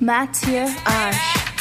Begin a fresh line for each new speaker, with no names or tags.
Mathieu Ash.